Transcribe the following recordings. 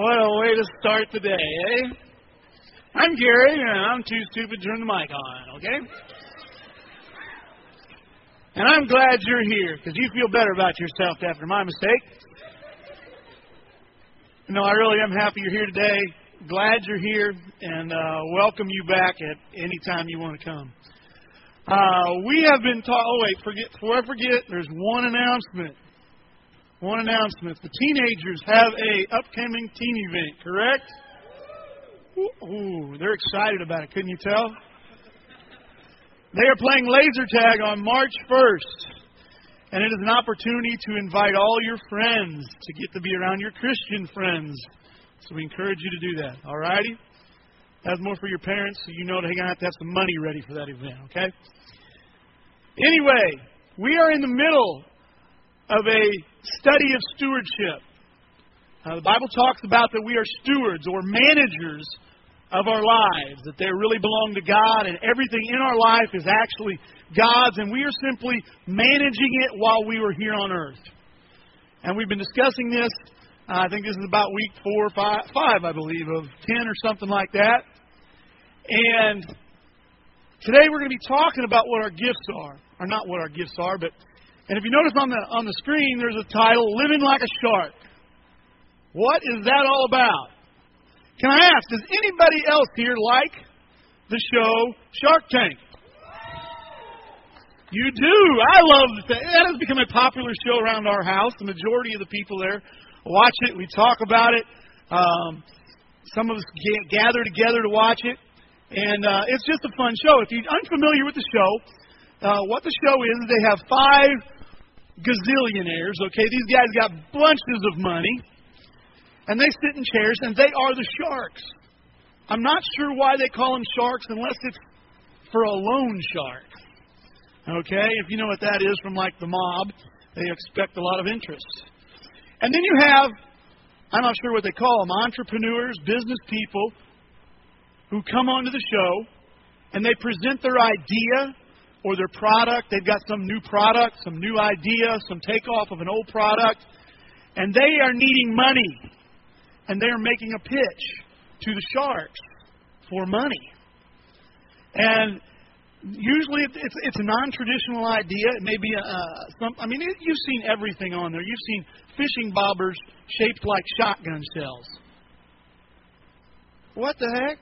What a way to start the day, eh? I'm Gary, and I'm too stupid to turn the mic on, okay? And I'm glad you're here because you feel better about yourself after my mistake. No, I really am happy you're here today. Glad you're here, and uh, welcome you back at any time you want to come. Uh, we have been taught. Oh wait, forget before I forget. There's one announcement. One announcement. The teenagers have a upcoming teen event, correct? Ooh, they're excited about it. Couldn't you tell? They are playing laser tag on March 1st. And it is an opportunity to invite all your friends to get to be around your Christian friends. So we encourage you to do that. All righty? That's more for your parents, so you know they're going to have to have some money ready for that event, okay? Anyway, we are in the middle of a study of stewardship. Uh, the Bible talks about that we are stewards or managers of our lives, that they really belong to God, and everything in our life is actually God's, and we are simply managing it while we were here on earth. And we've been discussing this. Uh, I think this is about week four or five, five, I believe, of ten or something like that. And today we're going to be talking about what our gifts are, or not what our gifts are, but and if you notice on the on the screen, there's a title, "Living Like a Shark." What is that all about? Can I ask, does anybody else here like the show Shark Tank? You do. I love that. That has become a popular show around our house. The majority of the people there watch it. We talk about it. Um, some of us gather together to watch it, and uh, it's just a fun show. If you're unfamiliar with the show, uh, what the show is, they have five gazillionaires. Okay, these guys got bunches of money, and they sit in chairs, and they are the sharks. I'm not sure why they call them sharks unless it's for a loan shark. Okay, if you know what that is from like the mob, they expect a lot of interest. And then you have, I'm not sure what they call them, entrepreneurs, business people who come onto the show and they present their idea or their product. They've got some new product, some new idea, some takeoff of an old product, and they are needing money. And they are making a pitch to the sharks for money. And usually it's, it's a non-traditional idea. It may be a, uh, some. I mean, it, you've seen everything on there. You've seen fishing bobbers shaped like shotgun shells. What the heck?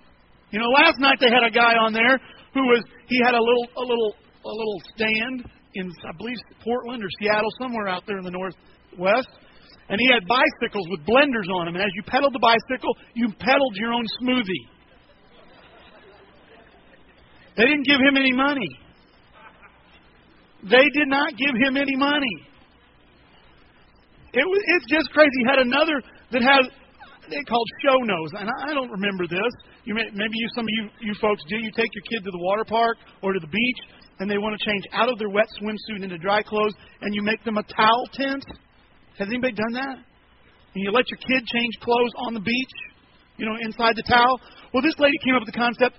You know, last night they had a guy on there who was he had a little a little a little stand in I believe Portland or Seattle somewhere out there in the northwest. And he had bicycles with blenders on them. And as you pedaled the bicycle, you pedaled your own smoothie. They didn't give him any money. They did not give him any money. It was, it's just crazy. He had another that had they called show nose, and I don't remember this. You may, maybe you, some of you you folks do. You take your kid to the water park or to the beach, and they want to change out of their wet swimsuit into dry clothes, and you make them a towel tent. Has anybody done that? And you let your kid change clothes on the beach, you know, inside the towel. Well, this lady came up with the concept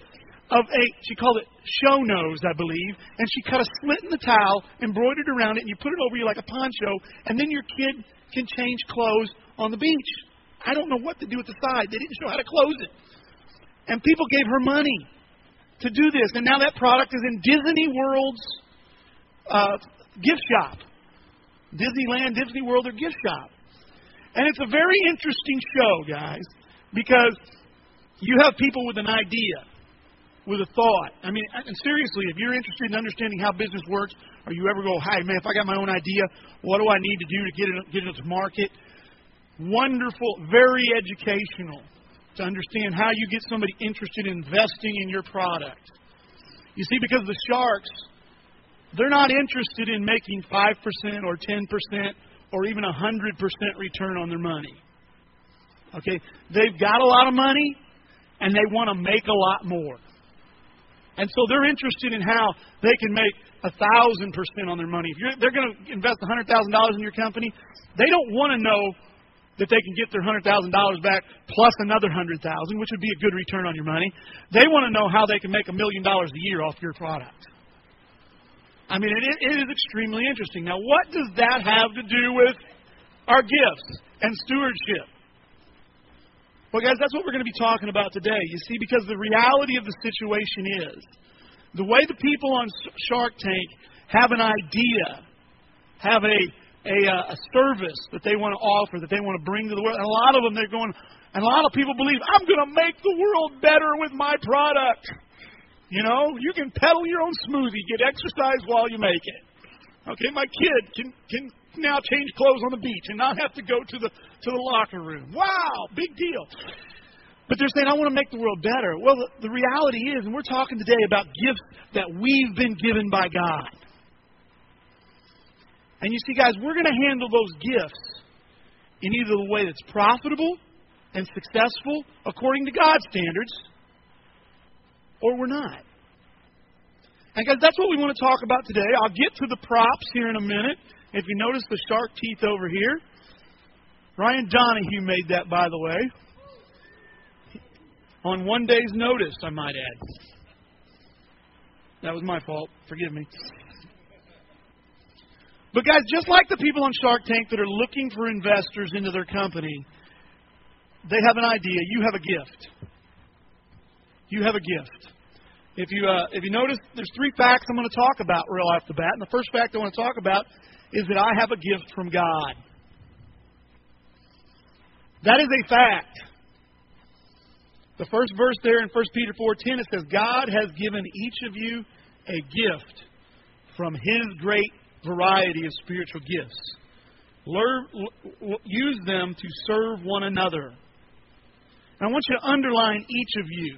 of a, she called it show nose, I believe, and she cut a slit in the towel, embroidered around it, and you put it over you like a poncho, and then your kid can change clothes on the beach. I don't know what to do with the side. They didn't show how to close it. And people gave her money to do this, and now that product is in Disney World's uh, gift shop. Disneyland, Disney World, their gift shop. And it's a very interesting show, guys, because you have people with an idea with a thought. I mean, and seriously, if you're interested in understanding how business works, or you ever go, "Hey, man, if I got my own idea, what do I need to do to get it get it to market?" Wonderful, very educational to understand how you get somebody interested in investing in your product. You see, because the sharks, they're not interested in making 5% or 10% or even a 100% return on their money. Okay? They've got a lot of money and they want to make a lot more. And so they're interested in how they can make a thousand percent on their money. If they're going to invest a hundred thousand dollars in your company, they don't want to know that they can get their hundred thousand dollars back plus another hundred thousand, which would be a good return on your money. They want to know how they can make a million dollars a year off your product. I mean, it, it is extremely interesting. Now, what does that have to do with our gifts and stewardship? Well, guys, that's what we're going to be talking about today. You see, because the reality of the situation is the way the people on Shark Tank have an idea, have a, a, uh, a service that they want to offer, that they want to bring to the world. And a lot of them, they're going, and a lot of people believe, I'm going to make the world better with my product. You know, you can pedal your own smoothie, get exercise while you make it. Okay, my kid can can now change clothes on the beach and not have to go to the to the locker room. Wow, big deal. But they're saying, I want to make the world better. Well, the, the reality is, and we're talking today about gifts that we've been given by God. And you see, guys, we're going to handle those gifts in either the way that's profitable and successful according to God's standards, or we're not. And guys, that's what we want to talk about today. I'll get to the props here in a minute. If you notice the shark teeth over here, Ryan Donahue made that, by the way. On one day's notice, I might add. That was my fault. Forgive me. But, guys, just like the people on Shark Tank that are looking for investors into their company, they have an idea. You have a gift. You have a gift. If you, uh, if you notice, there's three facts I'm going to talk about real off the bat. And the first fact I want to talk about is that I have a gift from God. That is a fact. The first verse there in 1 Peter 4:10 it says God has given each of you a gift from his great variety of spiritual gifts. Learn, use them to serve one another. And I want you to underline each of you.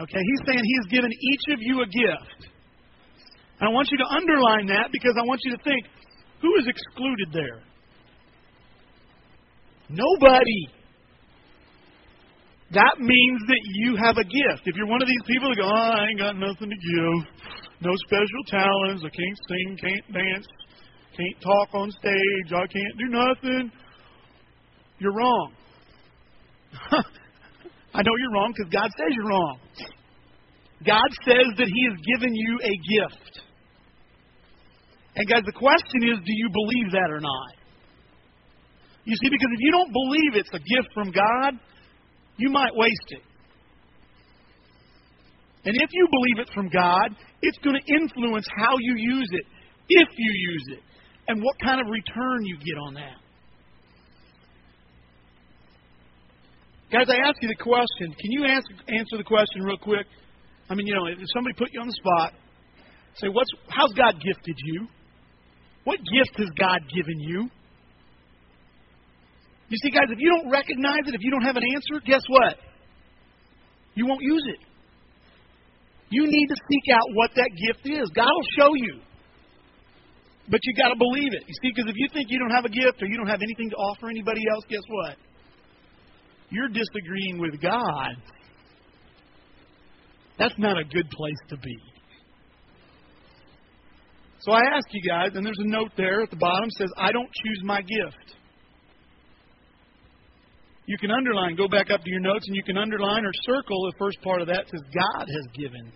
Okay, he's saying he has given each of you a gift. And I want you to underline that because I want you to think who is excluded there? Nobody. That means that you have a gift. If you're one of these people that go, oh, I ain't got nothing to give, no special talents, I can't sing, can't dance, can't talk on stage, I can't do nothing, you're wrong. I know you're wrong because God says you're wrong. God says that He has given you a gift. And guys, the question is, do you believe that or not? You see, because if you don't believe it's a gift from God, you might waste it. And if you believe it's from God, it's going to influence how you use it, if you use it, and what kind of return you get on that. Guys, I ask you the question. Can you answer, answer the question real quick? I mean, you know, if somebody put you on the spot, say, "What's how's God gifted you?" What gift has God given you? You see, guys, if you don't recognize it, if you don't have an answer, guess what? You won't use it. You need to seek out what that gift is. God will show you. But you've got to believe it. You see, because if you think you don't have a gift or you don't have anything to offer anybody else, guess what? You're disagreeing with God. That's not a good place to be. So I ask you guys, and there's a note there at the bottom says, I don't choose my gift. You can underline, go back up to your notes, and you can underline or circle the first part of that says, God has given.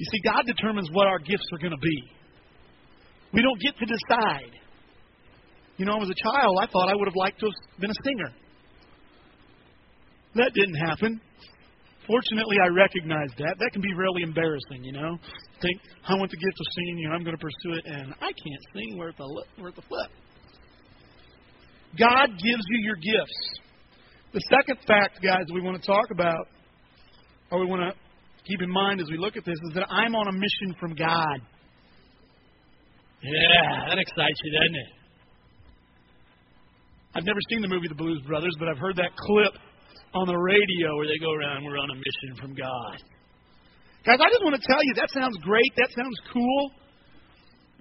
You see, God determines what our gifts are going to be. We don't get to decide. You know, as a child, I thought I would have liked to have been a singer. That didn't happen. Fortunately, I recognized that. That can be really embarrassing, you know. Think I want the gift of singing, and I'm going to pursue it, and I can't sing worth a worth a flip. God gives you your gifts. The second fact, guys, we want to talk about, or we want to keep in mind as we look at this, is that I'm on a mission from God. Yeah, that excites you, doesn't it? I've never seen the movie The Blues Brothers, but I've heard that clip on the radio where they go around, we're on a mission from God. Guys, I just want to tell you, that sounds great. That sounds cool.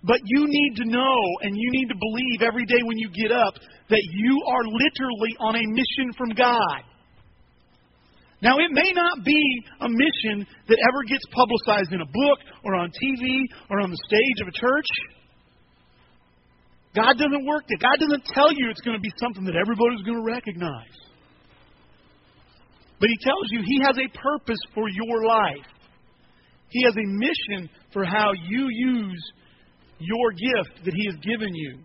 But you need to know and you need to believe every day when you get up that you are literally on a mission from God. Now, it may not be a mission that ever gets publicized in a book or on TV or on the stage of a church. God doesn't work that. God doesn't tell you it's going to be something that everybody's going to recognize. But He tells you He has a purpose for your life. He has a mission for how you use your gift that He has given you.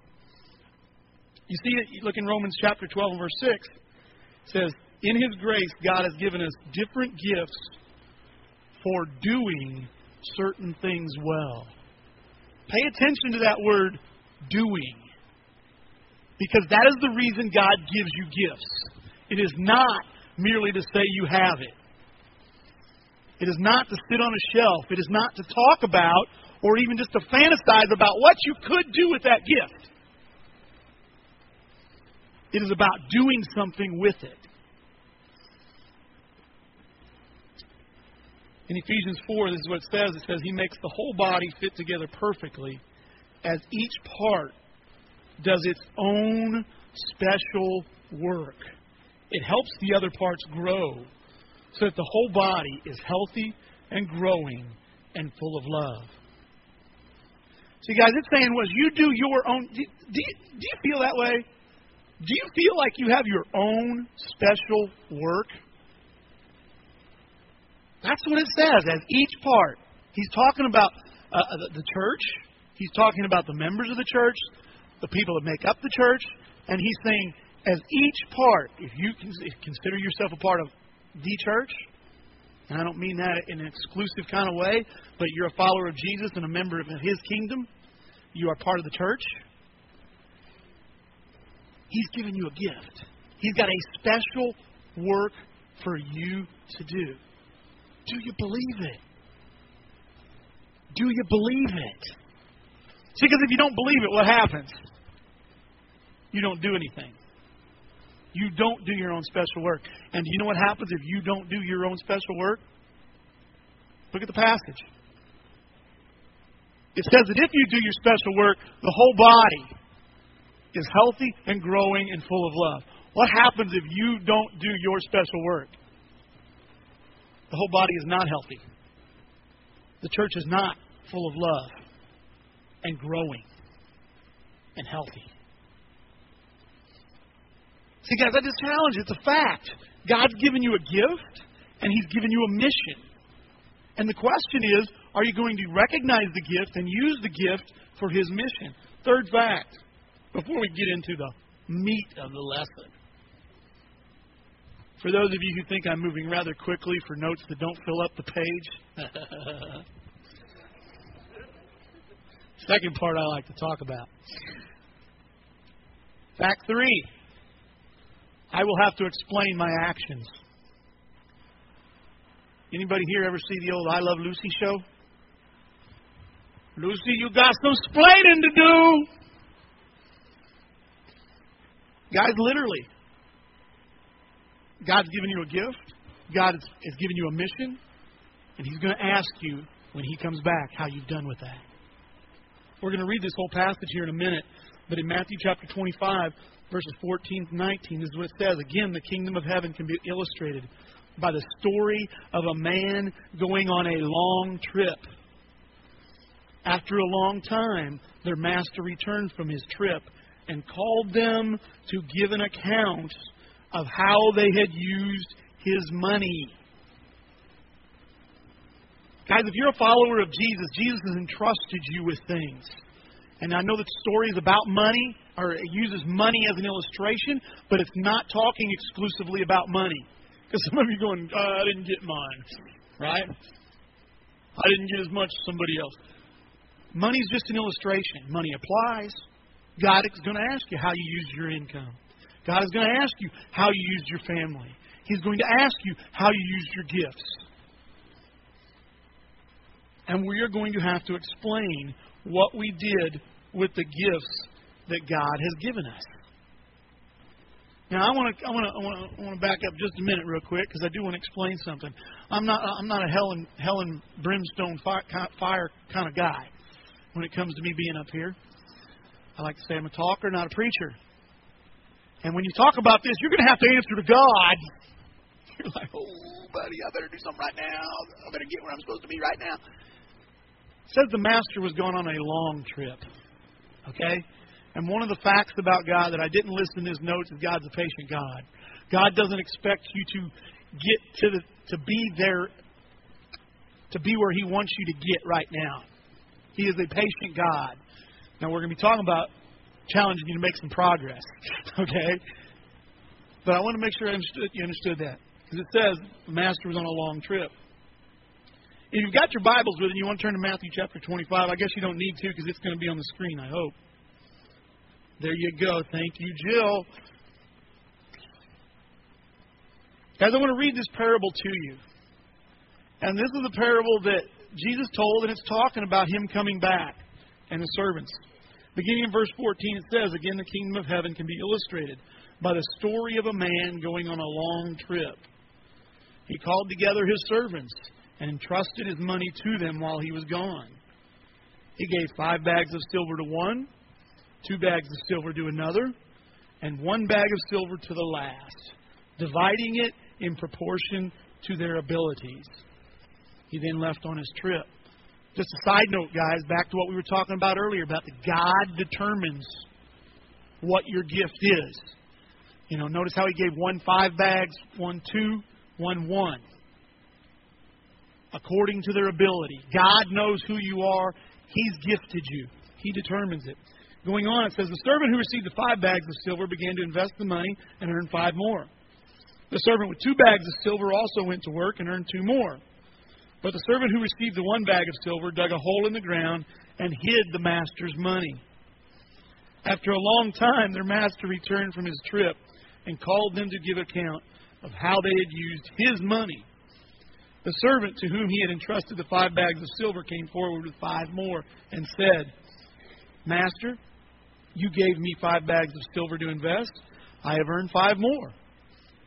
You see it, look in Romans chapter 12 and verse 6. It says, In His grace, God has given us different gifts for doing certain things well. Pay attention to that word, doing. Because that is the reason God gives you gifts. It is not merely to say you have it. It is not to sit on a shelf. It is not to talk about or even just to fantasize about what you could do with that gift. It is about doing something with it. In Ephesians 4, this is what it says it says, He makes the whole body fit together perfectly as each part does its own special work. It helps the other parts grow so that the whole body is healthy and growing and full of love. See, guys, it's saying was you do your own. Do, do, do you feel that way? Do you feel like you have your own special work? That's what it says, as each part. He's talking about uh, the, the church, he's talking about the members of the church, the people that make up the church, and he's saying, as each part, if you consider yourself a part of the church, and I don't mean that in an exclusive kind of way, but you're a follower of Jesus and a member of his kingdom, you are part of the church. He's given you a gift. He's got a special work for you to do. Do you believe it? Do you believe it? See, because if you don't believe it, what happens? You don't do anything. You don't do your own special work. And do you know what happens if you don't do your own special work? Look at the passage. It says that if you do your special work, the whole body is healthy and growing and full of love. What happens if you don't do your special work? The whole body is not healthy. The church is not full of love and growing and healthy. See, guys, I just challenge. It's a fact. God's given you a gift, and He's given you a mission. And the question is, are you going to recognize the gift and use the gift for His mission? Third fact, before we get into the meat of the lesson. For those of you who think I'm moving rather quickly for notes that don't fill up the page, second part I like to talk about. Fact three I will have to explain my actions. Anybody here ever see the old I Love Lucy show? Lucy, you got some splaining to do. Guys, literally, God's given you a gift. God has given you a mission, and He's going to ask you when He comes back how you've done with that. We're going to read this whole passage here in a minute, but in Matthew chapter 25, verses 14 to 19 this is what it says. Again, the kingdom of heaven can be illustrated by the story of a man going on a long trip. After a long time, their master returned from his trip and called them to give an account of how they had used his money. Guys, if you're a follower of Jesus, Jesus has entrusted you with things. And I know that story is about money, or it uses money as an illustration, but it's not talking exclusively about money. Because some of you are going, oh, I didn't get mine, right? I didn't get as much as somebody else. Money is just an illustration. Money applies. God is going to ask you how you use your income. God is going to ask you how you used your family. He's going to ask you how you used your gifts. And we are going to have to explain what we did with the gifts that God has given us. Now, I want to I want to I want to, back up just a minute, real quick, because I do want to explain something. I'm not I'm not a hell and brimstone fire, fire kind of guy when it comes to me being up here. I like to say I'm a talker, not a preacher. And when you talk about this, you're going to have to answer to God. You're like, oh, buddy, I better do something right now. I better get where I'm supposed to be right now. It says the master was going on a long trip. Okay? And one of the facts about God that I didn't list in his notes is God's a patient God. God doesn't expect you to get to the to be there to be where he wants you to get right now. He is a patient God. Now we're going to be talking about challenging you to make some progress. Okay? But I want to make sure I understood, you understood that. Because it says the master was on a long trip. If you've got your Bibles with you you want to turn to Matthew chapter 25, I guess you don't need to because it's going to be on the screen, I hope. There you go. Thank you, Jill. Guys, I want to read this parable to you. And this is a parable that Jesus told, and it's talking about him coming back and the servants. Beginning in verse 14, it says, Again, the kingdom of heaven can be illustrated by the story of a man going on a long trip. He called together his servants and entrusted his money to them while he was gone. He gave five bags of silver to one, two bags of silver to another, and one bag of silver to the last, dividing it in proportion to their abilities. He then left on his trip. Just a side note, guys, back to what we were talking about earlier about the God determines what your gift is. You know, notice how he gave one five bags, one two, one one. According to their ability. God knows who you are. He's gifted you. He determines it. Going on, it says, The servant who received the five bags of silver began to invest the money and earned five more. The servant with two bags of silver also went to work and earned two more. But the servant who received the one bag of silver dug a hole in the ground and hid the master's money. After a long time, their master returned from his trip and called them to give account of how they had used his money. The servant to whom he had entrusted the five bags of silver came forward with five more and said, Master, you gave me five bags of silver to invest. I have earned five more.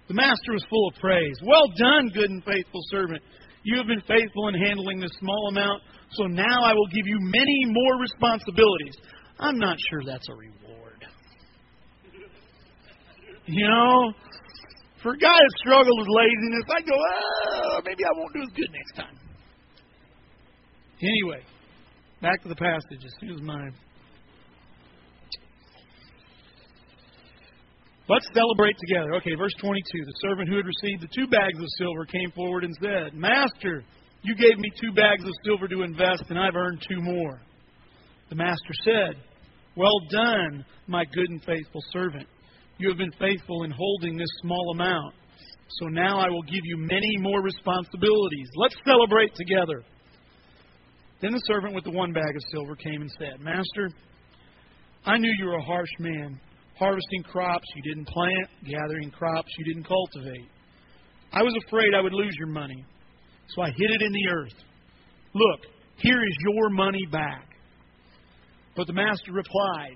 The master was full of praise. Well done, good and faithful servant. You have been faithful in handling this small amount, so now I will give you many more responsibilities. I'm not sure that's a reward. You know, for a guy that struggled with laziness, I go, oh, maybe I won't do as good next time. Anyway, back to the passage as soon as my Let's celebrate together. Okay, verse 22. The servant who had received the two bags of silver came forward and said, Master, you gave me two bags of silver to invest, and I've earned two more. The master said, Well done, my good and faithful servant. You have been faithful in holding this small amount. So now I will give you many more responsibilities. Let's celebrate together. Then the servant with the one bag of silver came and said, Master, I knew you were a harsh man harvesting crops you didn't plant, gathering crops you didn't cultivate. I was afraid I would lose your money, so I hid it in the earth. Look, here is your money back. But the master replied,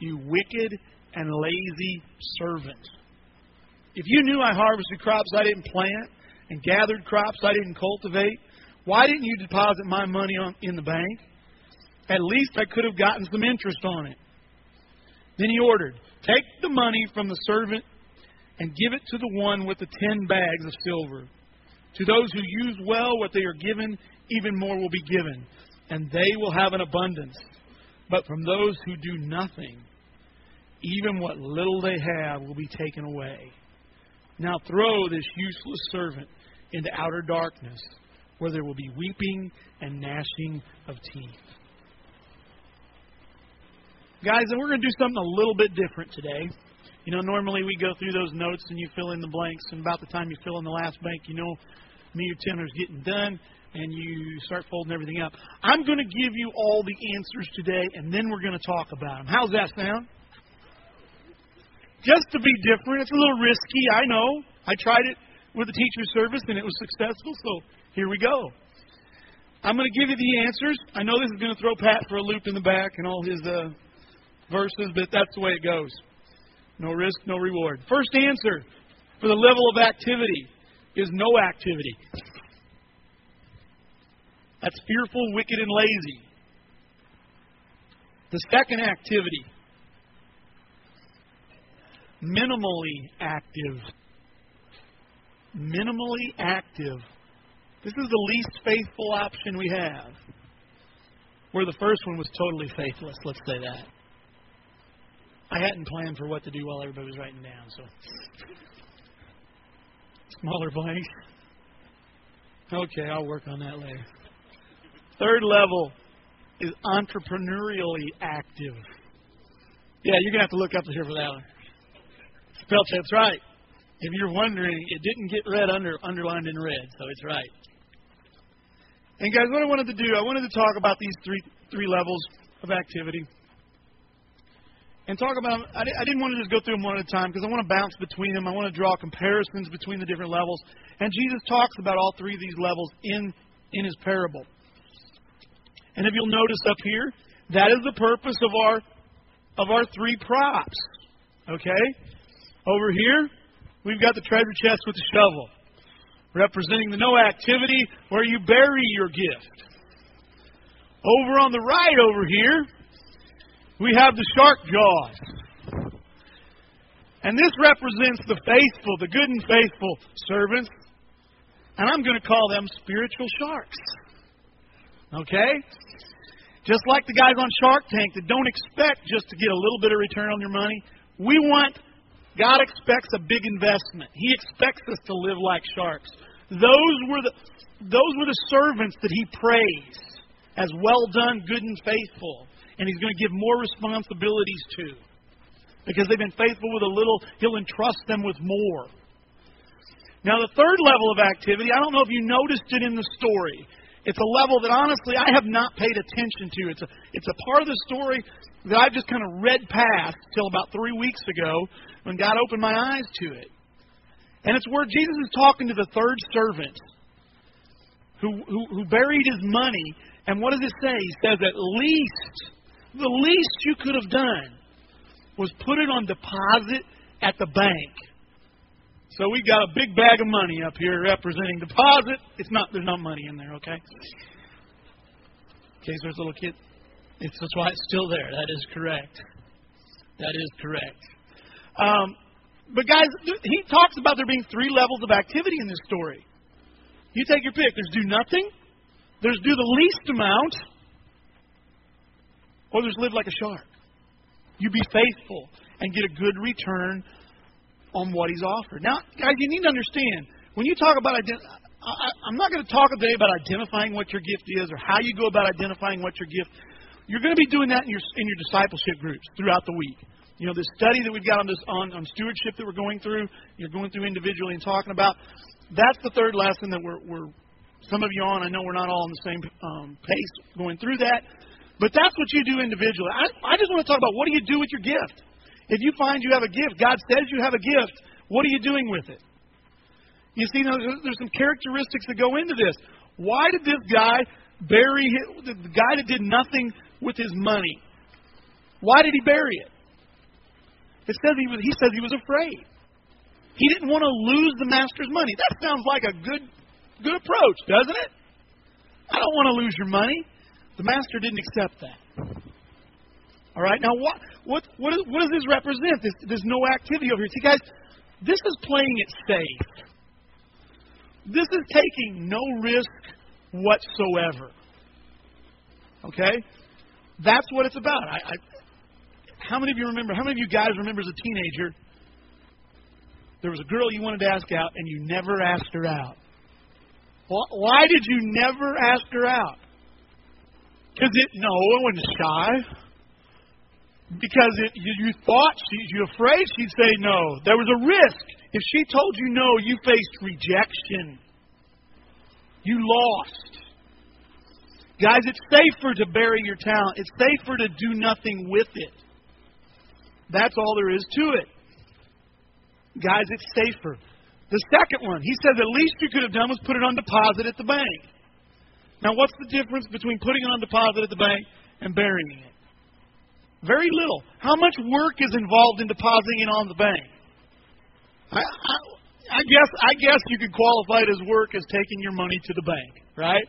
You wicked and lazy servant. If you knew I harvested crops I didn't plant and gathered crops I didn't cultivate, why didn't you deposit my money on, in the bank? At least I could have gotten some interest on it. Then he ordered, Take the money from the servant and give it to the one with the ten bags of silver. To those who use well what they are given, even more will be given, and they will have an abundance. But from those who do nothing, even what little they have will be taken away. Now throw this useless servant into outer darkness, where there will be weeping and gnashing of teeth. Guys, and we're going to do something a little bit different today. You know, normally we go through those notes and you fill in the blanks, and about the time you fill in the last blank, you know me or is getting done, and you start folding everything up. I'm going to give you all the answers today, and then we're going to talk about them. How's that sound? Just to be different. It's a little risky, I know. I tried it with the teacher's service, and it was successful, so here we go. I'm going to give you the answers. I know this is going to throw Pat for a loop in the back and all his uh, verses, but that's the way it goes. No risk, no reward. First answer for the level of activity is no activity. That's fearful, wicked, and lazy. The second activity, minimally active. Minimally active. This is the least faithful option we have. Where the first one was totally faithless, let's say that. I hadn't planned for what to do while everybody was writing down, so smaller blanks. Okay, I'll work on that later. Third level is entrepreneurially active. Yeah, you're going to have to look up here for that one. Spell check's right. If you're wondering, it didn't get red under underlined in red, so it's right. And guys, what I wanted to do, I wanted to talk about these three three levels of activity, and talk about. I, I didn't want to just go through them one at a time because I want to bounce between them. I want to draw comparisons between the different levels. And Jesus talks about all three of these levels in in his parable. And if you'll notice up here, that is the purpose of our of our three props. Okay? Over here, we've got the treasure chest with the shovel, representing the no activity where you bury your gift. Over on the right over here, we have the shark jaws. And this represents the faithful, the good and faithful servants. And I'm going to call them spiritual sharks. Okay? Just like the guys on Shark Tank that don't expect just to get a little bit of return on your money, we want, God expects a big investment. He expects us to live like sharks. Those were the, those were the servants that He praised as well done, good and faithful. And He's going to give more responsibilities to. Because they've been faithful with a little, He'll entrust them with more. Now, the third level of activity, I don't know if you noticed it in the story. It's a level that honestly I have not paid attention to. It's a, it's a part of the story that I've just kind of read past till about three weeks ago when God opened my eyes to it. And it's where Jesus is talking to the third servant who, who, who buried his money. And what does it say? He says, at least, the least you could have done was put it on deposit at the bank. So we got a big bag of money up here representing deposit. It's not there's no money in there, okay? In case there's a little kid. It's that's why it's still there. That is correct. That is correct. Um, but guys, he talks about there being three levels of activity in this story. You take your pick. There's do nothing, there's do the least amount, or there's live like a shark. You be faithful and get a good return on what he's offered. Now, guys, you need to understand when you talk about ident- I'm not going to talk today about identifying what your gift is or how you go about identifying what your gift. You're going to be doing that in your in your discipleship groups throughout the week. You know, this study that we've got on this on, on stewardship that we're going through, you're going through individually and talking about. That's the third lesson that we're, we're some of you on. I know we're not all on the same um, pace going through that, but that's what you do individually. I, I just want to talk about what do you do with your gift. If you find you have a gift, God says you have a gift, what are you doing with it? You see, there's some characteristics that go into this. Why did this guy bury his, the guy that did nothing with his money? Why did he bury it? It says he was. He says he was afraid. He didn't want to lose the master's money. That sounds like a good, good approach, doesn't it? I don't want to lose your money. The master didn't accept that. All right. Now, what what what, what does this represent? This, there's no activity over here. See, guys, this is playing it safe. This is taking no risk whatsoever. Okay, that's what it's about. I, I, how many of you remember? How many of you guys remember as a teenager? There was a girl you wanted to ask out, and you never asked her out. Why did you never ask her out? Because it no, it wasn't shy. Because it, you, you thought she, you afraid she'd say no. There was a risk. If she told you no, you faced rejection. You lost. Guys, it's safer to bury your talent. It's safer to do nothing with it. That's all there is to it. Guys, it's safer. The second one, he says the least you could have done was put it on deposit at the bank. Now, what's the difference between putting it on deposit at the bank and burying it? Very little. How much work is involved in depositing it on the bank? I, I, I guess I guess you could qualify it as work as taking your money to the bank, right?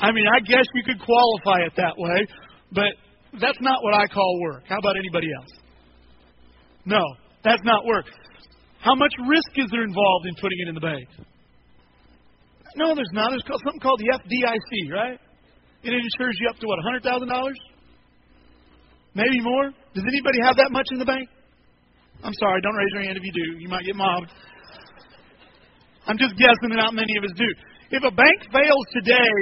I mean, I guess you could qualify it that way, but that's not what I call work. How about anybody else? No, that's not work. How much risk is there involved in putting it in the bank? No, there's not. There's something called the FDIC, right? It insures you up to what, $100,000? Maybe more? Does anybody have that much in the bank? I'm sorry, don't raise your hand if you do. You might get mobbed. I'm just guessing that not many of us do. If a bank fails today,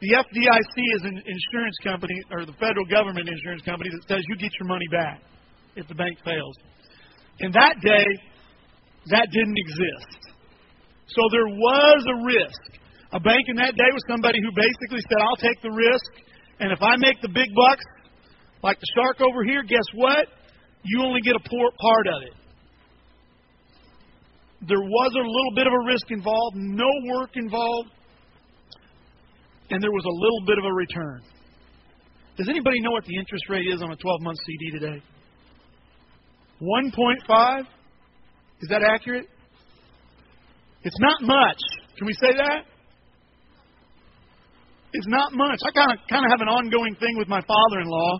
The FDIC is an insurance company, or the federal government insurance company, that says you get your money back if the bank fails. In that day, that didn't exist. So there was a risk. A bank in that day was somebody who basically said, I'll take the risk, and if I make the big bucks, like the shark over here, guess what? You only get a poor part of it. There was a little bit of a risk involved, no work involved, and there was a little bit of a return. Does anybody know what the interest rate is on a 12 month CD today? 1.5? Is that accurate? It's not much. Can we say that? It's not much. I kind of kind of have an ongoing thing with my father-in-law.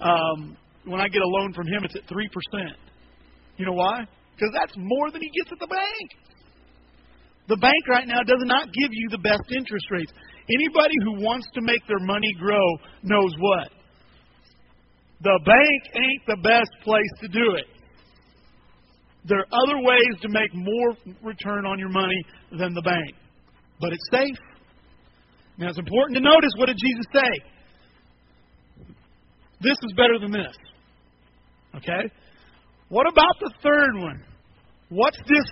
Um, when I get a loan from him, it's at three percent. You know why? Because that's more than he gets at the bank. The bank right now does not give you the best interest rates. Anybody who wants to make their money grow knows what? The bank ain't the best place to do it. There are other ways to make more return on your money than the bank, but it's safe. Now, it's important to notice what did Jesus say? This is better than this. Okay? What about the third one? What's this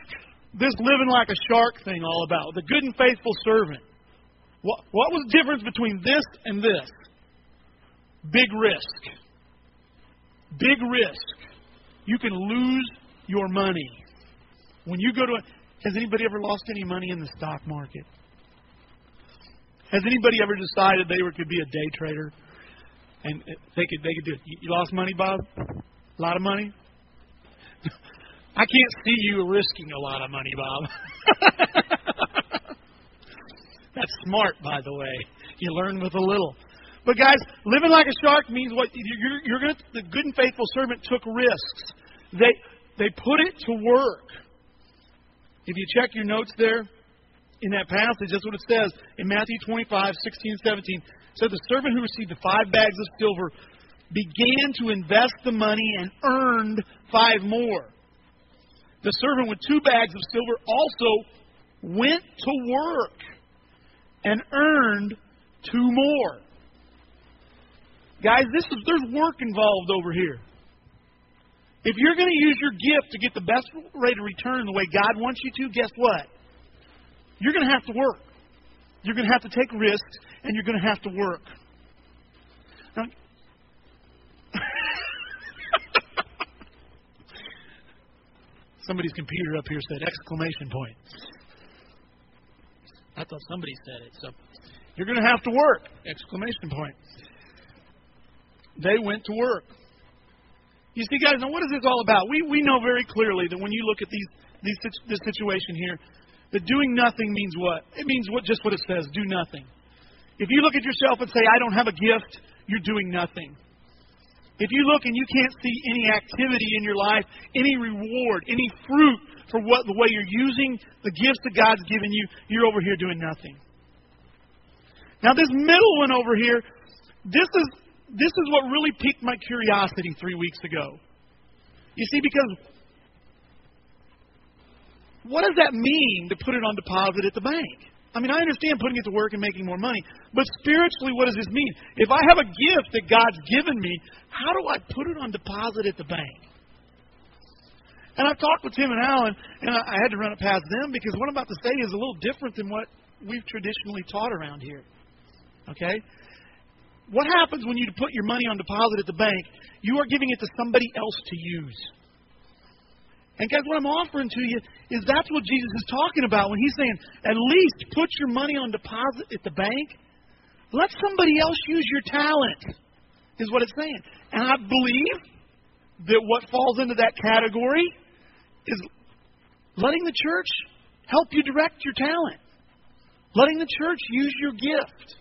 this living like a shark thing all about? The good and faithful servant. What what was the difference between this and this? Big risk. Big risk. You can lose your money. When you go to a, has anybody ever lost any money in the stock market? Has anybody ever decided they were, could be a day trader and uh, they could they could do it? You lost money, Bob? A lot of money? I can't see you risking a lot of money, Bob. That's smart, by the way. You learn with a little. But guys, living like a shark means what you're, you're going. The good and faithful servant took risks. They they put it to work. If you check your notes there in that passage, that's what it says in Matthew 25, 16, 17. It said the servant who received the five bags of silver began to invest the money and earned five more. The servant with two bags of silver also went to work and earned two more. Guys, this is there's work involved over here. If you're going to use your gift to get the best rate of return the way God wants you to, guess what? You're going to have to work. You're going to have to take risks, and you're going to have to work. Now, Somebody's computer up here said exclamation point. I thought somebody said it. So you're going to have to work! Exclamation point. They went to work. You see, guys, now what is this all about? We, we know very clearly that when you look at these, these this situation here, that doing nothing means what? It means what just what it says, do nothing. If you look at yourself and say, I don't have a gift, you're doing nothing. If you look and you can't see any activity in your life, any reward, any fruit for what the way you're using the gifts that God's given you, you're over here doing nothing. Now this middle one over here, this is this is what really piqued my curiosity three weeks ago. You see, because what does that mean to put it on deposit at the bank? I mean, I understand putting it to work and making more money, but spiritually, what does this mean? If I have a gift that God's given me, how do I put it on deposit at the bank? And I've talked with Tim and Alan, and I had to run it past them because what I'm about to say is a little different than what we've traditionally taught around here. Okay? What happens when you put your money on deposit at the bank? You are giving it to somebody else to use. And guys, what I'm offering to you is that's what Jesus is talking about when he's saying, at least put your money on deposit at the bank. Let somebody else use your talent, is what it's saying. And I believe that what falls into that category is letting the church help you direct your talent, letting the church use your gift.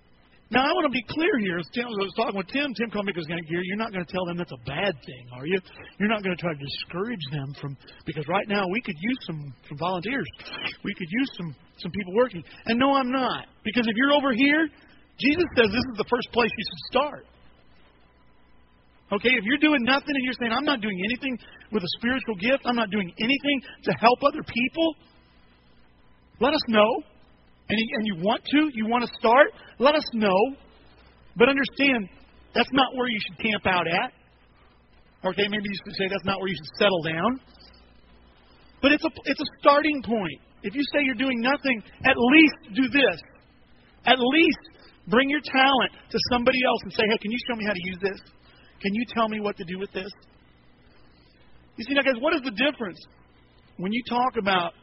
Now, I want to be clear here. As Tim, I was talking with Tim. Tim called me because you're not going to tell them that's a bad thing, are you? You're not going to try to discourage them from because right now we could use some some volunteers. We could use some some people working. And no, I'm not because if you're over here, Jesus says this is the first place you should start. Okay, if you're doing nothing and you're saying I'm not doing anything with a spiritual gift, I'm not doing anything to help other people, let us know. And, and you want to, you want to start, let us know. But understand, that's not where you should camp out at. Okay, maybe you should say that's not where you should settle down. But it's a, it's a starting point. If you say you're doing nothing, at least do this. At least bring your talent to somebody else and say, hey, can you show me how to use this? Can you tell me what to do with this? You see, now, guys, what is the difference when you talk about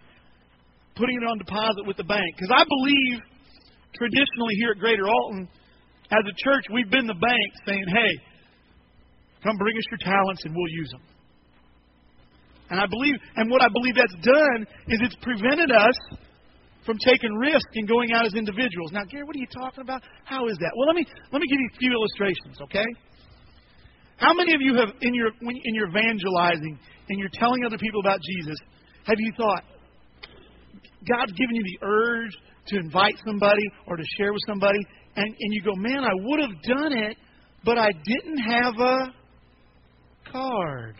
putting it on deposit with the bank? Because I believe traditionally here at Greater Alton, as a church, we've been the bank saying, hey, come bring us your talents and we'll use them. And I believe, and what I believe that's done is it's prevented us from taking risk and going out as individuals. Now, Gary, what are you talking about? How is that? Well, let me let me give you a few illustrations, okay? How many of you have in your in your evangelizing and you're telling other people about Jesus, have you thought God's given you the urge to invite somebody or to share with somebody, and, and you go, man, I would have done it, but I didn't have a card.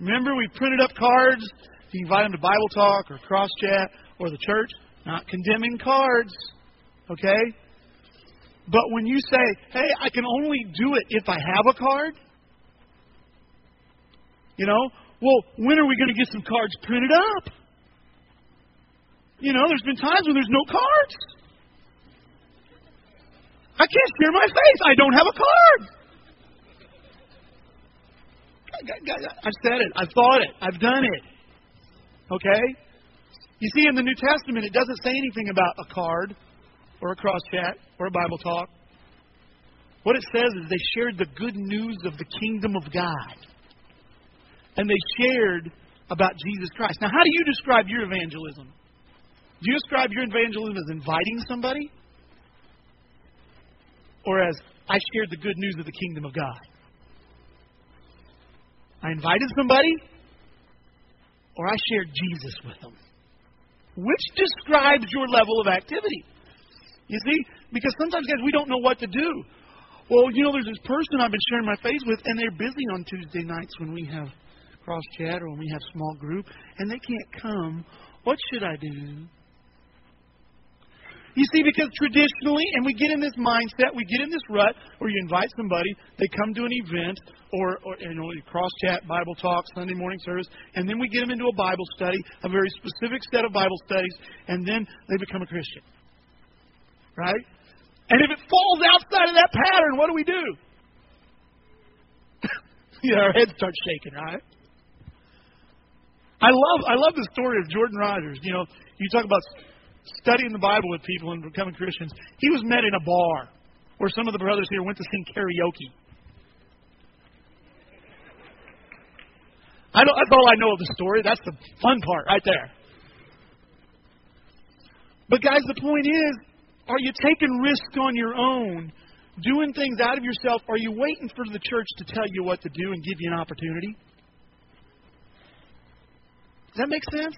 Remember, we printed up cards. You invite them to Bible Talk or Cross Chat or the church. Not condemning cards, okay? But when you say, hey, I can only do it if I have a card, you know, well, when are we going to get some cards printed up? You know, there's been times when there's no cards. I can't share my face. I don't have a card. I've said it. I've thought it. I've done it. Okay? You see, in the New Testament, it doesn't say anything about a card or a cross chat or a Bible talk. What it says is they shared the good news of the kingdom of God. And they shared about Jesus Christ. Now, how do you describe your evangelism? Do you describe your evangelism as inviting somebody? Or as I shared the good news of the kingdom of God? I invited somebody, or I shared Jesus with them. Which describes your level of activity? You see? Because sometimes, guys, we don't know what to do. Well, you know, there's this person I've been sharing my faith with, and they're busy on Tuesday nights when we have cross chat or when we have small group, and they can't come. What should I do? You see, because traditionally, and we get in this mindset, we get in this rut where you invite somebody, they come to an event, or, or you know, cross chat, Bible talk, Sunday morning service, and then we get them into a Bible study, a very specific set of Bible studies, and then they become a Christian. Right? And if it falls outside of that pattern, what do we do? yeah, our heads start shaking, right? I love I love the story of Jordan Rogers. You know, you talk about studying the Bible with people and becoming Christians, he was met in a bar where some of the brothers here went to sing karaoke. I don't, that's all I know of the story. That's the fun part right there. But, guys, the point is are you taking risks on your own, doing things out of yourself? Are you waiting for the church to tell you what to do and give you an opportunity? Does that make sense?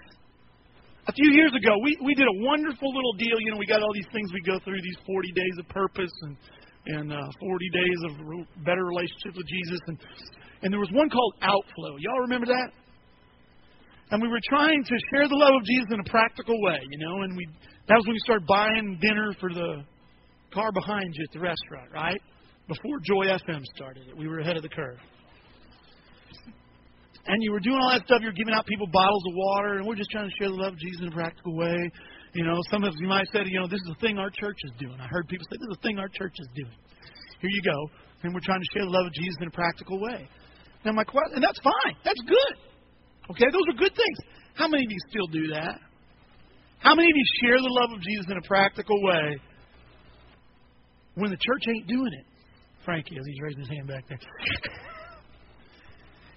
A few years ago, we, we did a wonderful little deal. You know, we got all these things we go through, these 40 days of purpose and, and uh, 40 days of better relationship with Jesus. And, and there was one called Outflow. Y'all remember that? And we were trying to share the love of Jesus in a practical way, you know, and we that was when we started buying dinner for the car behind you at the restaurant, right? Before Joy FM started it. We were ahead of the curve and you were doing all that stuff. You're giving out people bottles of water, and we're just trying to share the love of Jesus in a practical way. You know, some of you might say, you know, this is the thing our church is doing. I heard people say, this is the thing our church is doing. Here you go. And we're trying to share the love of Jesus in a practical way. Now, my question, and that's fine. That's good. Okay, those are good things. How many of you still do that? How many of you share the love of Jesus in a practical way when the church ain't doing it? Frankie, as he's raising his hand back there.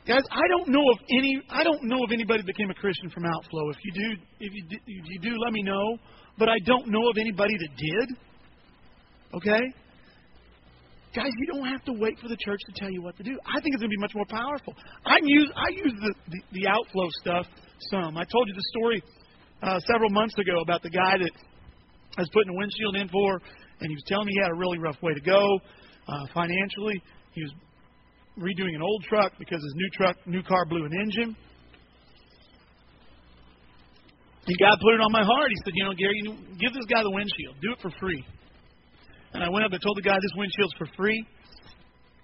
Guys, I don't know of any. I don't know of anybody that became a Christian from Outflow. If you do, if you do, if you do, let me know. But I don't know of anybody that did. Okay, guys, you don't have to wait for the church to tell you what to do. I think it's going to be much more powerful. I use I use the the, the Outflow stuff some. I told you the story uh, several months ago about the guy that I was putting a windshield in for, and he was telling me he had a really rough way to go uh, financially. He was redoing an old truck because his new truck, new car blew an engine. And God put it on my heart. He said, you know, Gary, you give this guy the windshield. Do it for free. And I went up and told the guy this windshield's for free.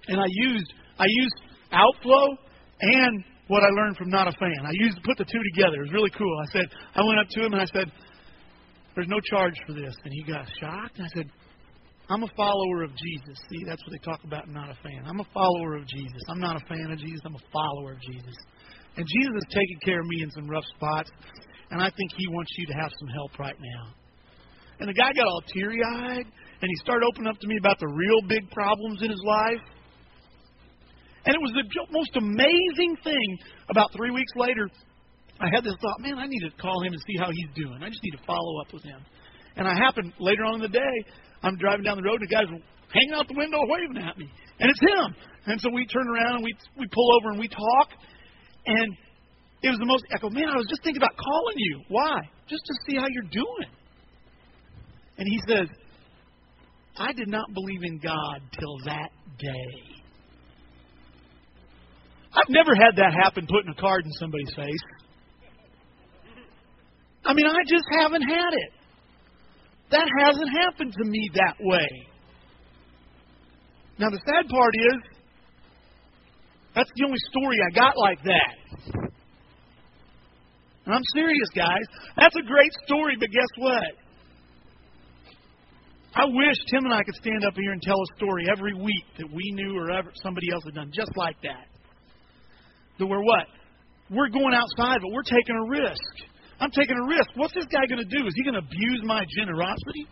And I used I used outflow and what I learned from not a fan. I used put the two together. It was really cool. I said I went up to him and I said, There's no charge for this. And he got shocked. And I said, I'm a follower of Jesus. See, that's what they talk about not a fan. I'm a follower of Jesus. I'm not a fan of Jesus, I'm a follower of Jesus. And Jesus has taken care of me in some rough spots. And I think He wants you to have some help right now. And the guy got all teary eyed, and he started opening up to me about the real big problems in his life. And it was the most amazing thing. About three weeks later, I had this thought, man, I need to call him and see how he's doing. I just need to follow up with him. And I happened later on in the day, I'm driving down the road, and the guy's hanging out the window waving at me. And it's him. And so we turn around and we we pull over and we talk. And it was the most, I man, I was just thinking about calling you. Why? Just to see how you're doing. And he says, I did not believe in God till that day. I've never had that happen putting a card in somebody's face. I mean, I just haven't had it. That hasn't happened to me that way. Now, the sad part is, that's the only story I got like that. And I'm serious, guys. That's a great story, but guess what? I wish Tim and I could stand up here and tell a story every week that we knew or ever somebody else had done just like that. That we're what? We're going outside, but we're taking a risk. I'm taking a risk. What's this guy going to do? Is he going to abuse my generosity?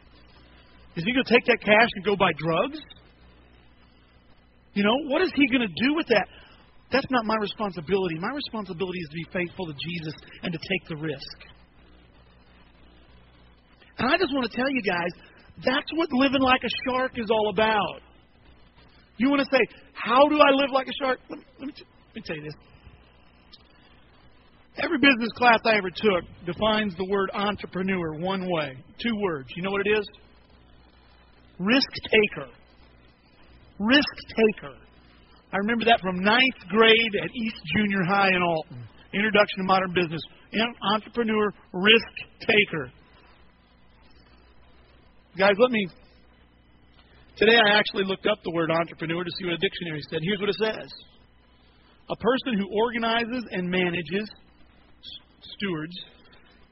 Is he going to take that cash and go buy drugs? You know, what is he going to do with that? That's not my responsibility. My responsibility is to be faithful to Jesus and to take the risk. And I just want to tell you guys, that's what living like a shark is all about. You want to say, How do I live like a shark? Let me, let me, let me tell you this. Every business class I ever took defines the word entrepreneur one way. Two words. You know what it is? Risk taker. Risk taker. I remember that from ninth grade at East Junior High in Alton. Introduction to Modern Business. Entrepreneur, risk taker. Guys, let me. Today I actually looked up the word entrepreneur to see what a dictionary said. Here's what it says A person who organizes and manages, stewards,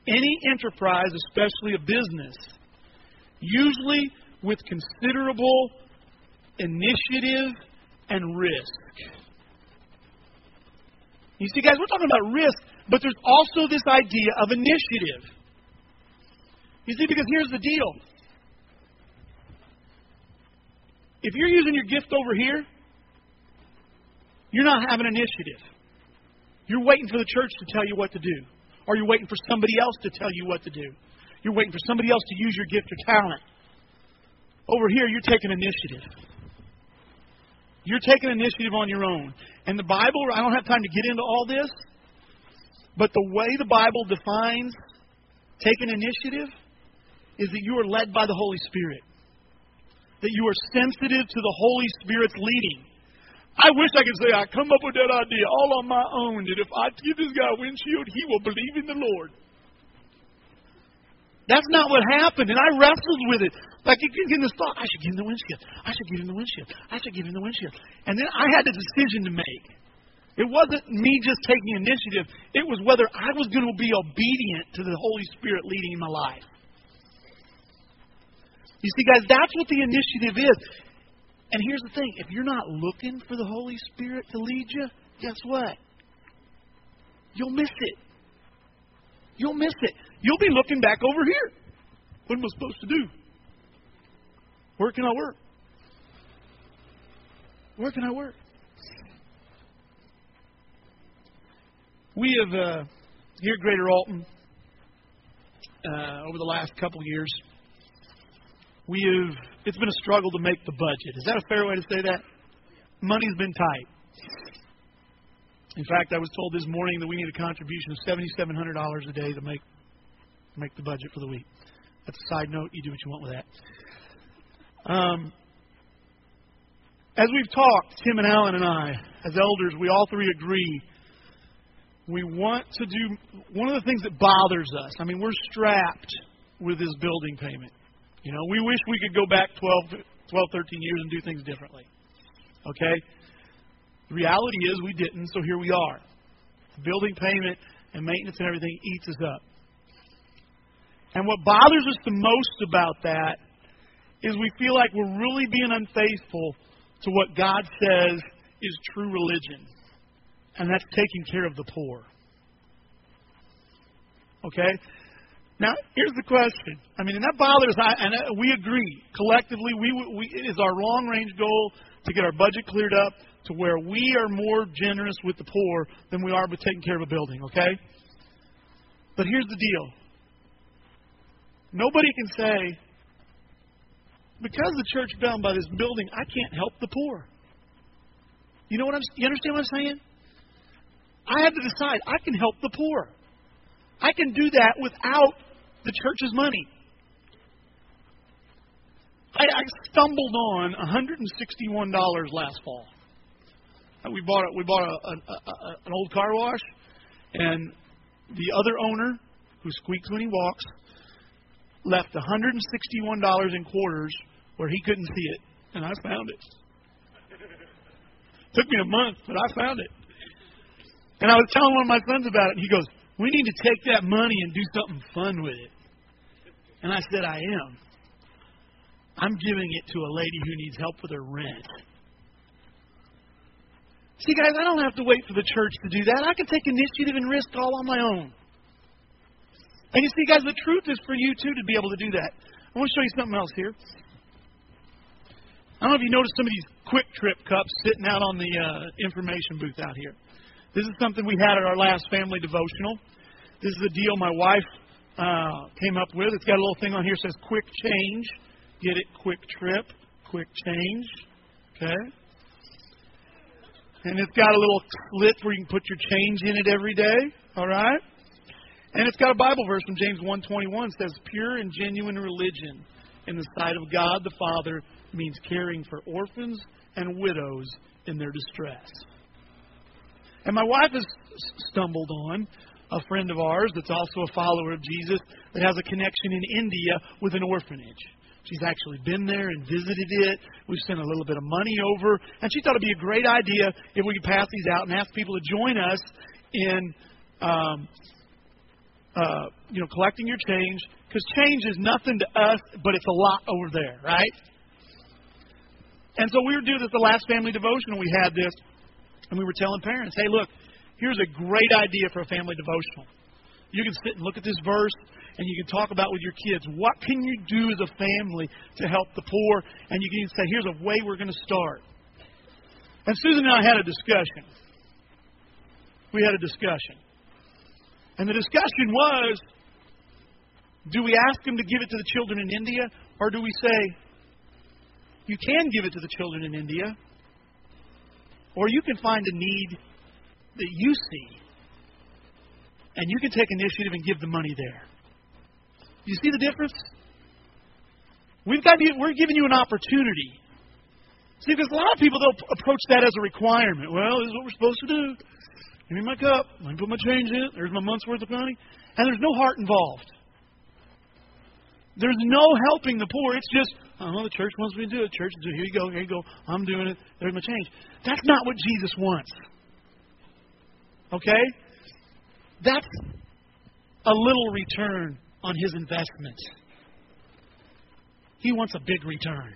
any enterprise, especially a business, usually with considerable initiative and risk. You see, guys, we're talking about risk, but there's also this idea of initiative. You see, because here's the deal. If you're using your gift over here, you're not having initiative. You're waiting for the church to tell you what to do, or you're waiting for somebody else to tell you what to do. You're waiting for somebody else to use your gift or talent. Over here, you're taking initiative. You're taking initiative on your own. And the Bible, I don't have time to get into all this, but the way the Bible defines taking initiative is that you are led by the Holy Spirit, that you are sensitive to the Holy Spirit's leading. I wish I could say I come up with that idea all on my own that if I give this guy a windshield, he will believe in the Lord. That's not what happened, and I wrestled with it. Like you get this thought, I should give him the windshield. I should give him the windshield. I should give him the windshield. And then I had a decision to make. It wasn't me just taking initiative. It was whether I was going to be obedient to the Holy Spirit leading in my life. You see, guys, that's what the initiative is. And here's the thing if you're not looking for the Holy Spirit to lead you, guess what? You'll miss it. You'll miss it. You'll be looking back over here. What am I supposed to do? Where can I work? Where can I work? We have, uh, here at Greater Alton, uh, over the last couple years, we have, it's been a struggle to make the budget. Is that a fair way to say that? Money's been tight. In fact, I was told this morning that we need a contribution of $7,700 a day to make make the budget for the week. That's a side note. You do what you want with that. Um, as we've talked, Tim and Alan and I, as elders, we all three agree we want to do one of the things that bothers us. I mean, we're strapped with this building payment. You know, we wish we could go back 12, 12 13 years and do things differently. Okay? The reality is we didn't, so here we are. Building payment and maintenance and everything eats us up. And what bothers us the most about that is we feel like we're really being unfaithful to what God says is true religion. And that's taking care of the poor. Okay? Now, here's the question. I mean, and that bothers us, and uh, we agree. Collectively, we, we, it is our long range goal to get our budget cleared up to where we are more generous with the poor than we are with taking care of a building, okay? But here's the deal nobody can say, because the church bound by this building, I can't help the poor. You know what I'm you understand what I'm saying? I have to decide I can help the poor. I can do that without the church's money. I, I stumbled on $161 last fall. Uh, we bought a, we bought a, a, a, an old car wash, and the other owner, who squeaks when he walks, left $161 in quarters where he couldn't see it, and I found it. Took me a month, but I found it. And I was telling one of my sons about it, and he goes, We need to take that money and do something fun with it. And I said, I am. I'm giving it to a lady who needs help with her rent. See, guys, I don't have to wait for the church to do that. I can take initiative and risk all on my own. And you see, guys, the truth is for you, too, to be able to do that. I want to show you something else here. I don't know if you noticed some of these QuikTrip cups sitting out on the uh, information booth out here. This is something we had at our last family devotional. This is a deal my wife uh, came up with. It's got a little thing on here that says quick change. Get it? Quick trip, quick change. Okay? And it's got a little slit where you can put your change in it every day. All right? And it's got a Bible verse from James 1:21 says pure and genuine religion in the sight of God the Father means caring for orphans and widows in their distress. And my wife has stumbled on a friend of ours that's also a follower of Jesus that has a connection in India with an orphanage. She's actually been there and visited it. We've sent a little bit of money over, and she thought it'd be a great idea if we could pass these out and ask people to join us in um, uh, you know, collecting your change, because change is nothing to us, but it's a lot over there, right? And so we were doing this the last family devotional. We had this, and we were telling parents, hey, look, here's a great idea for a family devotional. You can sit and look at this verse, and you can talk about with your kids what can you do as a family to help the poor, and you can say, here's a way we're going to start. And Susan and I had a discussion. We had a discussion. And the discussion was do we ask them to give it to the children in India, or do we say, you can give it to the children in India, or you can find a need that you see, and you can take initiative and give the money there? You see the difference? We've got to, we're giving you an opportunity. See, because a lot of people they'll approach that as a requirement. Well, this is what we're supposed to do. Give me my cup. Let me put my change in. There's my month's worth of money. And there's no heart involved. There's no helping the poor. It's just, oh, the church wants me to do it. Church, here you go, here you go. I'm doing it. There's my change. That's not what Jesus wants. Okay? That's a little return on his investment. He wants a big return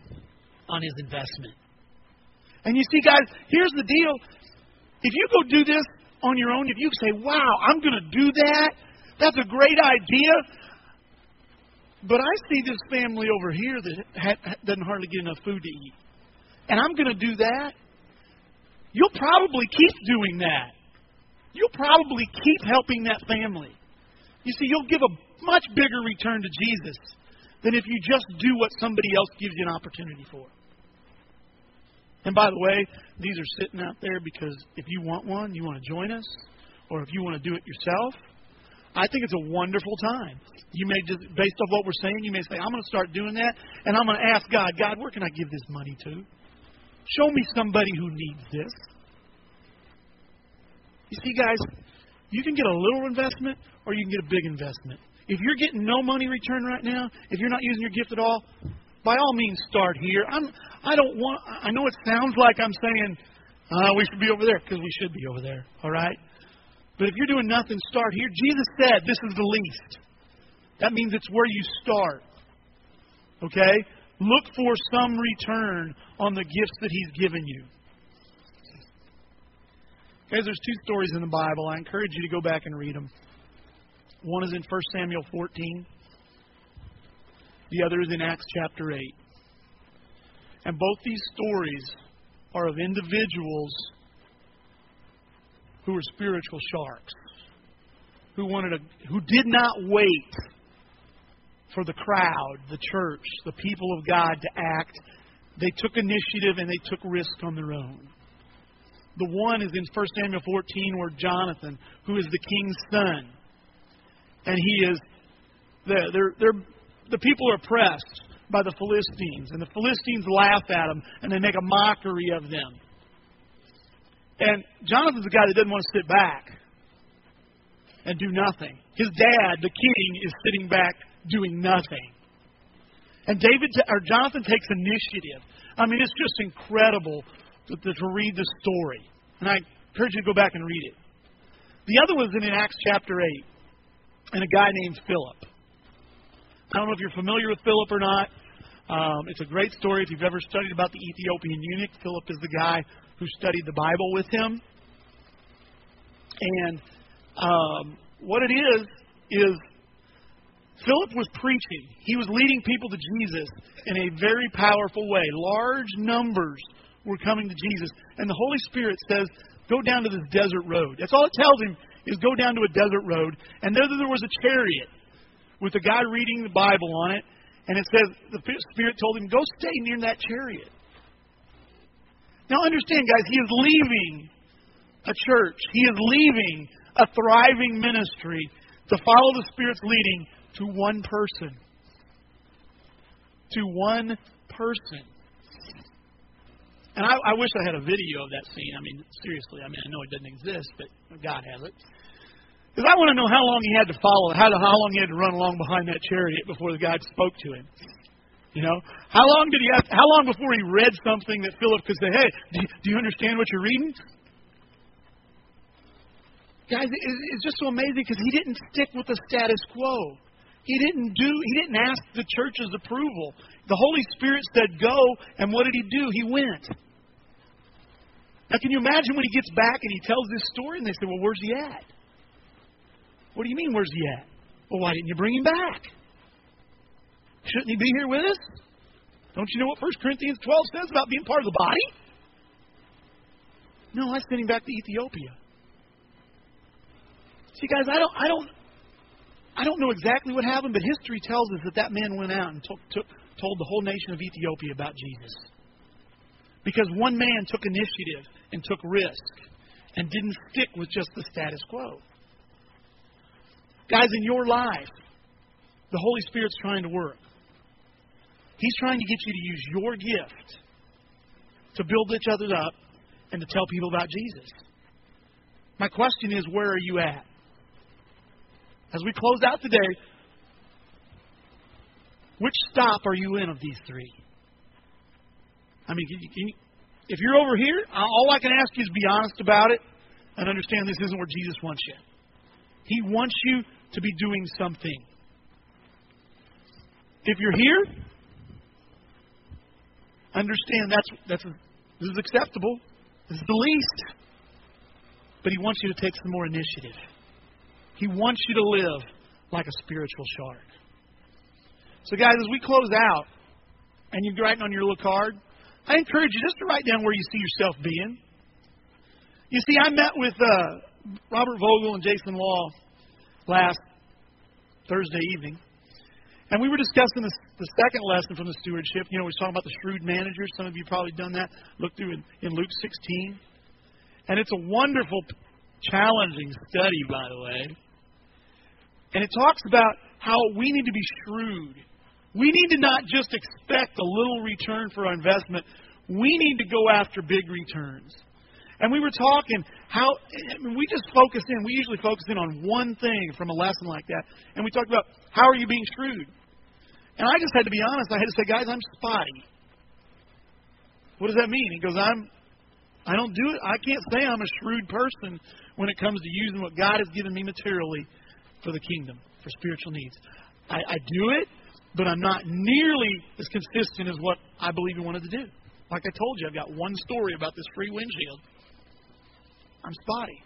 on his investment. And you see, guys, here's the deal. If you go do this on your own, if you say, wow, I'm going to do that, that's a great idea. But I see this family over here that ha- doesn't hardly get enough food to eat. And I'm going to do that. You'll probably keep doing that. You'll probably keep helping that family. You see, you'll give a much bigger return to Jesus than if you just do what somebody else gives you an opportunity for. And by the way, these are sitting out there because if you want one, you want to join us, or if you want to do it yourself, I think it's a wonderful time. You may just, based on what we're saying, you may say, I'm going to start doing that, and I'm going to ask God, God, where can I give this money to? Show me somebody who needs this. You see, guys, You can get a little investment or you can get a big investment. If you're getting no money return right now, if you're not using your gift at all, by all means start here. I'm I don't want I know it sounds like I'm saying uh, we should be over there because we should be over there, all right? But if you're doing nothing, start here. Jesus said this is the least. That means it's where you start. Okay? Look for some return on the gifts that He's given you. Guys, there's two stories in the Bible. I encourage you to go back and read them. One is in 1 Samuel 14, the other is in Acts chapter 8. And both these stories are of individuals who were spiritual sharks, who wanted a, who did not wait for the crowd, the church, the people of God to act. They took initiative and they took risk on their own. The one is in 1 Samuel 14 where Jonathan, who is the king's son, and he is the they're, they're, the people are oppressed by the Philistines, and the Philistines laugh at them and they make a mockery of them. And Jonathan's the guy that doesn't want to sit back and do nothing. His dad, the king, is sitting back doing nothing. And David or Jonathan takes initiative. I mean, it's just incredible to, to, to read the story. And I encourage you to go back and read it. The other was in Acts chapter 8, and a guy named Philip. I don't know if you're familiar with Philip or not. Um, it's a great story. If you've ever studied about the Ethiopian eunuch, Philip is the guy who studied the Bible with him. And um, what it is, is Philip was preaching. He was leading people to Jesus in a very powerful way. Large numbers were coming to Jesus. And the Holy Spirit says, Go down to this desert road. That's all it tells him is go down to a desert road. And there there was a chariot with a guy reading the Bible on it. And it says the Spirit told him, Go stay near that chariot. Now understand, guys, he is leaving a church. He is leaving a thriving ministry to follow the Spirit's leading to one person. To one person. And I, I wish I had a video of that scene. I mean, seriously, I mean, I know it doesn't exist, but God has it. Because I want to know how long he had to follow, how, how long he had to run along behind that chariot before the God spoke to him. You know, how long did he have? How long before he read something that Philip could say, "Hey, do you, do you understand what you're reading?" Guys, it's just so amazing because he didn't stick with the status quo. He didn't do, he didn't ask the church's approval. The Holy Spirit said go, and what did he do? He went. Now, can you imagine when he gets back and he tells this story and they say, well, where's he at? What do you mean, where's he at? Well, why didn't you bring him back? Shouldn't he be here with us? Don't you know what 1 Corinthians 12 says about being part of the body? No, I sent him back to Ethiopia. See, guys, I don't, I don't, I don't know exactly what happened, but history tells us that that man went out and took, took, told the whole nation of Ethiopia about Jesus. Because one man took initiative and took risk and didn't stick with just the status quo. Guys, in your life, the Holy Spirit's trying to work. He's trying to get you to use your gift to build each other up and to tell people about Jesus. My question is, where are you at? As we close out today, which stop are you in of these three? I mean, can you, can you, if you're over here, all I can ask you is be honest about it and understand this isn't where Jesus wants you. He wants you to be doing something. If you're here, understand that's that's this is acceptable. This is the least. But he wants you to take some more initiative. He wants you to live like a spiritual shark. So, guys, as we close out, and you're writing on your little card, I encourage you just to write down where you see yourself being. You see, I met with uh, Robert Vogel and Jason Law last Thursday evening, and we were discussing the, the second lesson from the stewardship. You know, we were talking about the shrewd manager. Some of you probably done that. Look through in, in Luke 16. And it's a wonderful, challenging study, by the way. And it talks about how we need to be shrewd. We need to not just expect a little return for our investment. We need to go after big returns. And we were talking how I mean, we just focus in. We usually focus in on one thing from a lesson like that. And we talked about how are you being shrewd. And I just had to be honest. I had to say, guys, I'm spotty. What does that mean? He goes, I'm. I don't do it. I can't say I'm a shrewd person when it comes to using what God has given me materially for the kingdom, for spiritual needs. I, I do it, but I'm not nearly as consistent as what I believe He wanted to do. Like I told you, I've got one story about this free windshield. I'm spotty.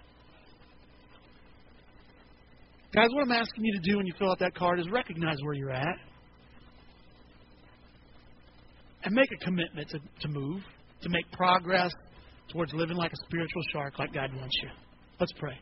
Guys, what I'm asking you to do when you fill out that card is recognize where you're at and make a commitment to, to move, to make progress towards living like a spiritual shark like God wants you. Let's pray.